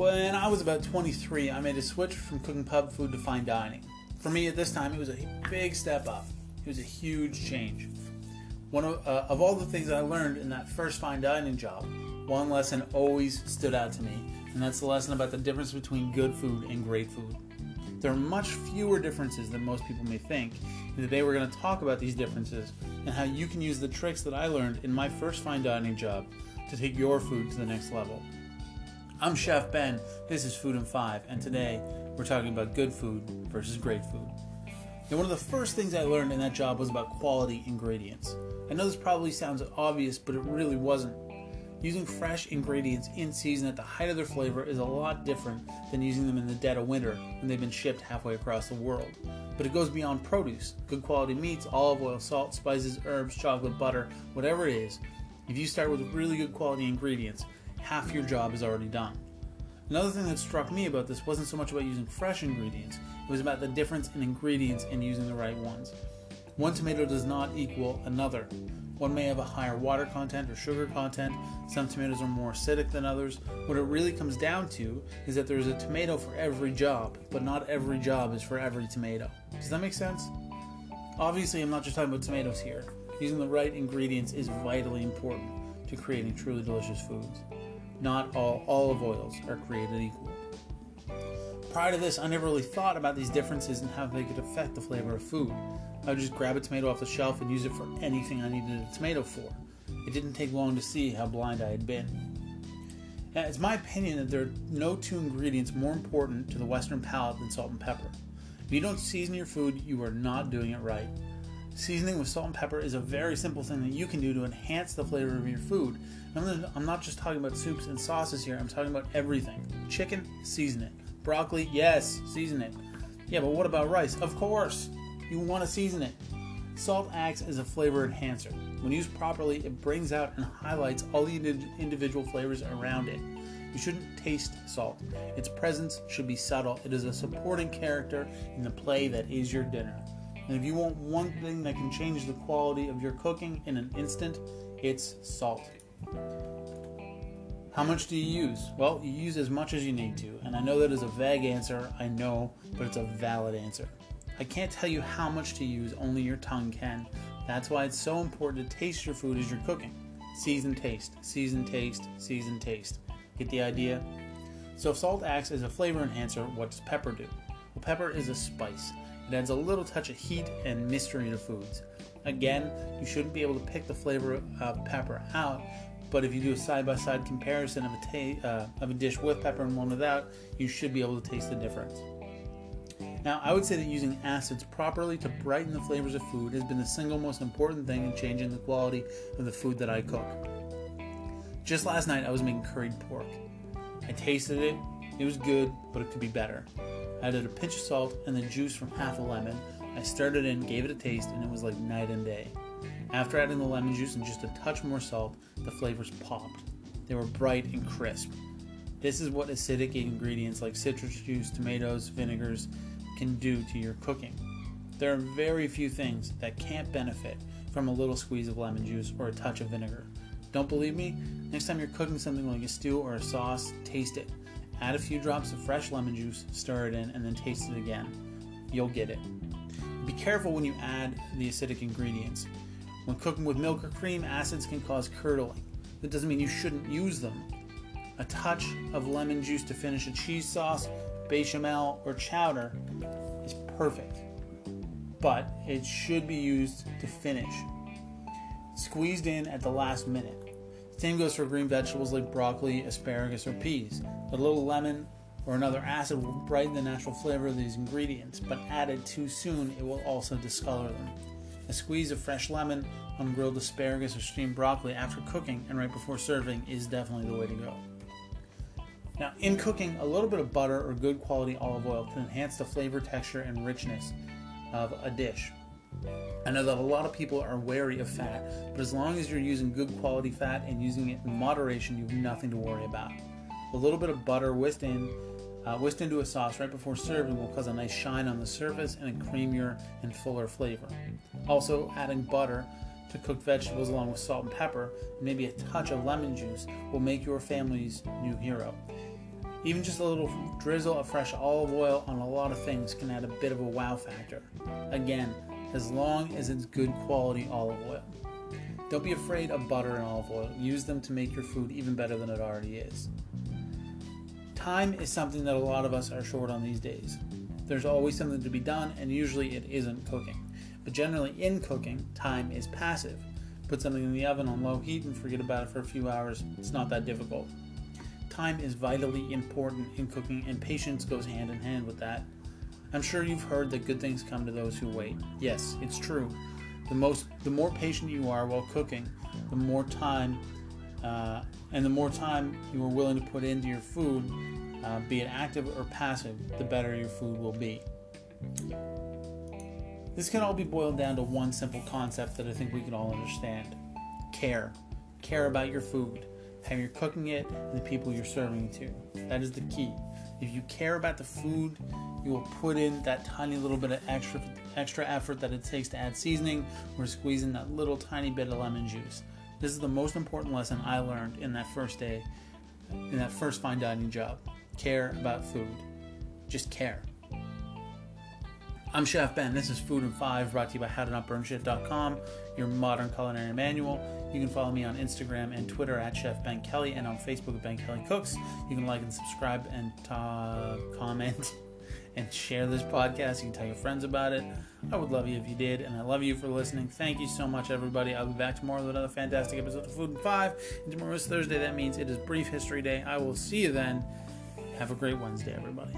When I was about 23, I made a switch from cooking pub food to fine dining. For me at this time, it was a big step up. It was a huge change. One of, uh, of all the things I learned in that first fine dining job, one lesson always stood out to me, and that's the lesson about the difference between good food and great food. There are much fewer differences than most people may think, and today we're going to talk about these differences and how you can use the tricks that I learned in my first fine dining job to take your food to the next level. I'm Chef Ben, this is Food in 5, and today we're talking about good food versus great food. Now, one of the first things I learned in that job was about quality ingredients. I know this probably sounds obvious, but it really wasn't. Using fresh ingredients in season at the height of their flavor is a lot different than using them in the dead of winter when they've been shipped halfway across the world. But it goes beyond produce. Good quality meats, olive oil, salt, spices, herbs, chocolate, butter, whatever it is. If you start with really good quality ingredients, half your job is already done. Another thing that struck me about this wasn't so much about using fresh ingredients, it was about the difference in ingredients and using the right ones. One tomato does not equal another. One may have a higher water content or sugar content. Some tomatoes are more acidic than others. What it really comes down to is that there's a tomato for every job, but not every job is for every tomato. Does that make sense? Obviously, I'm not just talking about tomatoes here. Using the right ingredients is vitally important to creating truly delicious foods. Not all olive oils are created equal. Prior to this, I never really thought about these differences and how they could affect the flavor of food. I would just grab a tomato off the shelf and use it for anything I needed a tomato for. It didn't take long to see how blind I had been. Now, it's my opinion that there are no two ingredients more important to the Western palate than salt and pepper. If you don't season your food, you are not doing it right. Seasoning with salt and pepper is a very simple thing that you can do to enhance the flavor of your food. I'm not just talking about soups and sauces here, I'm talking about everything. Chicken, season it. Broccoli, yes, season it. Yeah, but what about rice? Of course, you want to season it. Salt acts as a flavor enhancer. When used properly, it brings out and highlights all the individual flavors around it. You shouldn't taste salt. Its presence should be subtle. It is a supporting character in the play that is your dinner. And if you want one thing that can change the quality of your cooking in an instant, it's salt. How much do you use? Well, you use as much as you need to. And I know that is a vague answer, I know, but it's a valid answer. I can't tell you how much to use, only your tongue can. That's why it's so important to taste your food as you're cooking. Season taste, season taste, season taste. Get the idea? So, if salt acts as a flavor enhancer, what does pepper do? Well, pepper is a spice. It adds a little touch of heat and mystery to foods. Again, you shouldn't be able to pick the flavor of pepper out, but if you do a side-by-side comparison of a, ta- uh, of a dish with pepper and one without, you should be able to taste the difference. Now, I would say that using acids properly to brighten the flavors of food has been the single most important thing in changing the quality of the food that I cook. Just last night, I was making curried pork. I tasted it, it was good, but it could be better. Added a pinch of salt and the juice from half a lemon. I stirred it in, gave it a taste, and it was like night and day. After adding the lemon juice and just a touch more salt, the flavors popped. They were bright and crisp. This is what acidic ingredients like citrus juice, tomatoes, vinegars can do to your cooking. There are very few things that can't benefit from a little squeeze of lemon juice or a touch of vinegar. Don't believe me? Next time you're cooking something like a stew or a sauce, taste it. Add a few drops of fresh lemon juice, stir it in, and then taste it again. You'll get it. Be careful when you add the acidic ingredients. When cooking with milk or cream, acids can cause curdling. That doesn't mean you shouldn't use them. A touch of lemon juice to finish a cheese sauce, bechamel, or chowder is perfect, but it should be used to finish. Squeezed in at the last minute. Same goes for green vegetables like broccoli, asparagus, or peas. A little lemon or another acid will brighten the natural flavor of these ingredients, but added too soon, it will also discolor them. A squeeze of fresh lemon on grilled asparagus or steamed broccoli after cooking and right before serving is definitely the way to go. Now, in cooking, a little bit of butter or good quality olive oil can enhance the flavor, texture, and richness of a dish. I know that a lot of people are wary of fat, but as long as you're using good quality fat and using it in moderation, you have nothing to worry about. A little bit of butter whisked in, uh, whisked into a sauce right before serving will cause a nice shine on the surface and a creamier and fuller flavor. Also, adding butter to cooked vegetables along with salt and pepper, and maybe a touch of lemon juice, will make your family's new hero. Even just a little drizzle of fresh olive oil on a lot of things can add a bit of a wow factor. Again, as long as it's good quality olive oil. Don't be afraid of butter and olive oil. Use them to make your food even better than it already is. Time is something that a lot of us are short on these days. There's always something to be done, and usually it isn't cooking. But generally, in cooking, time is passive. Put something in the oven on low heat and forget about it for a few hours. It's not that difficult. Time is vitally important in cooking, and patience goes hand in hand with that. I'm sure you've heard that good things come to those who wait. Yes, it's true. The most, the more patient you are while cooking, the more time, uh, and the more time you are willing to put into your food, uh, be it active or passive, the better your food will be. This can all be boiled down to one simple concept that I think we can all understand care. Care about your food, how you're cooking it, and the people you're serving it to. That is the key. If you care about the food, you will put in that tiny little bit of extra extra effort that it takes to add seasoning or squeeze in that little tiny bit of lemon juice. This is the most important lesson I learned in that first day, in that first fine dining job. Care about food. Just care. I'm Chef Ben. This is Food in Five, brought to you by HowToNotBurnShit.com, your modern culinary manual. You can follow me on Instagram and Twitter at Chef Ben Kelly, and on Facebook at Ben Kelly Cooks. You can like and subscribe and ta- comment and share this podcast. You can tell your friends about it. I would love you if you did, and I love you for listening. Thank you so much, everybody. I'll be back tomorrow with another fantastic episode of Food in Five. And tomorrow is Thursday. That means it is Brief History Day. I will see you then. Have a great Wednesday, everybody.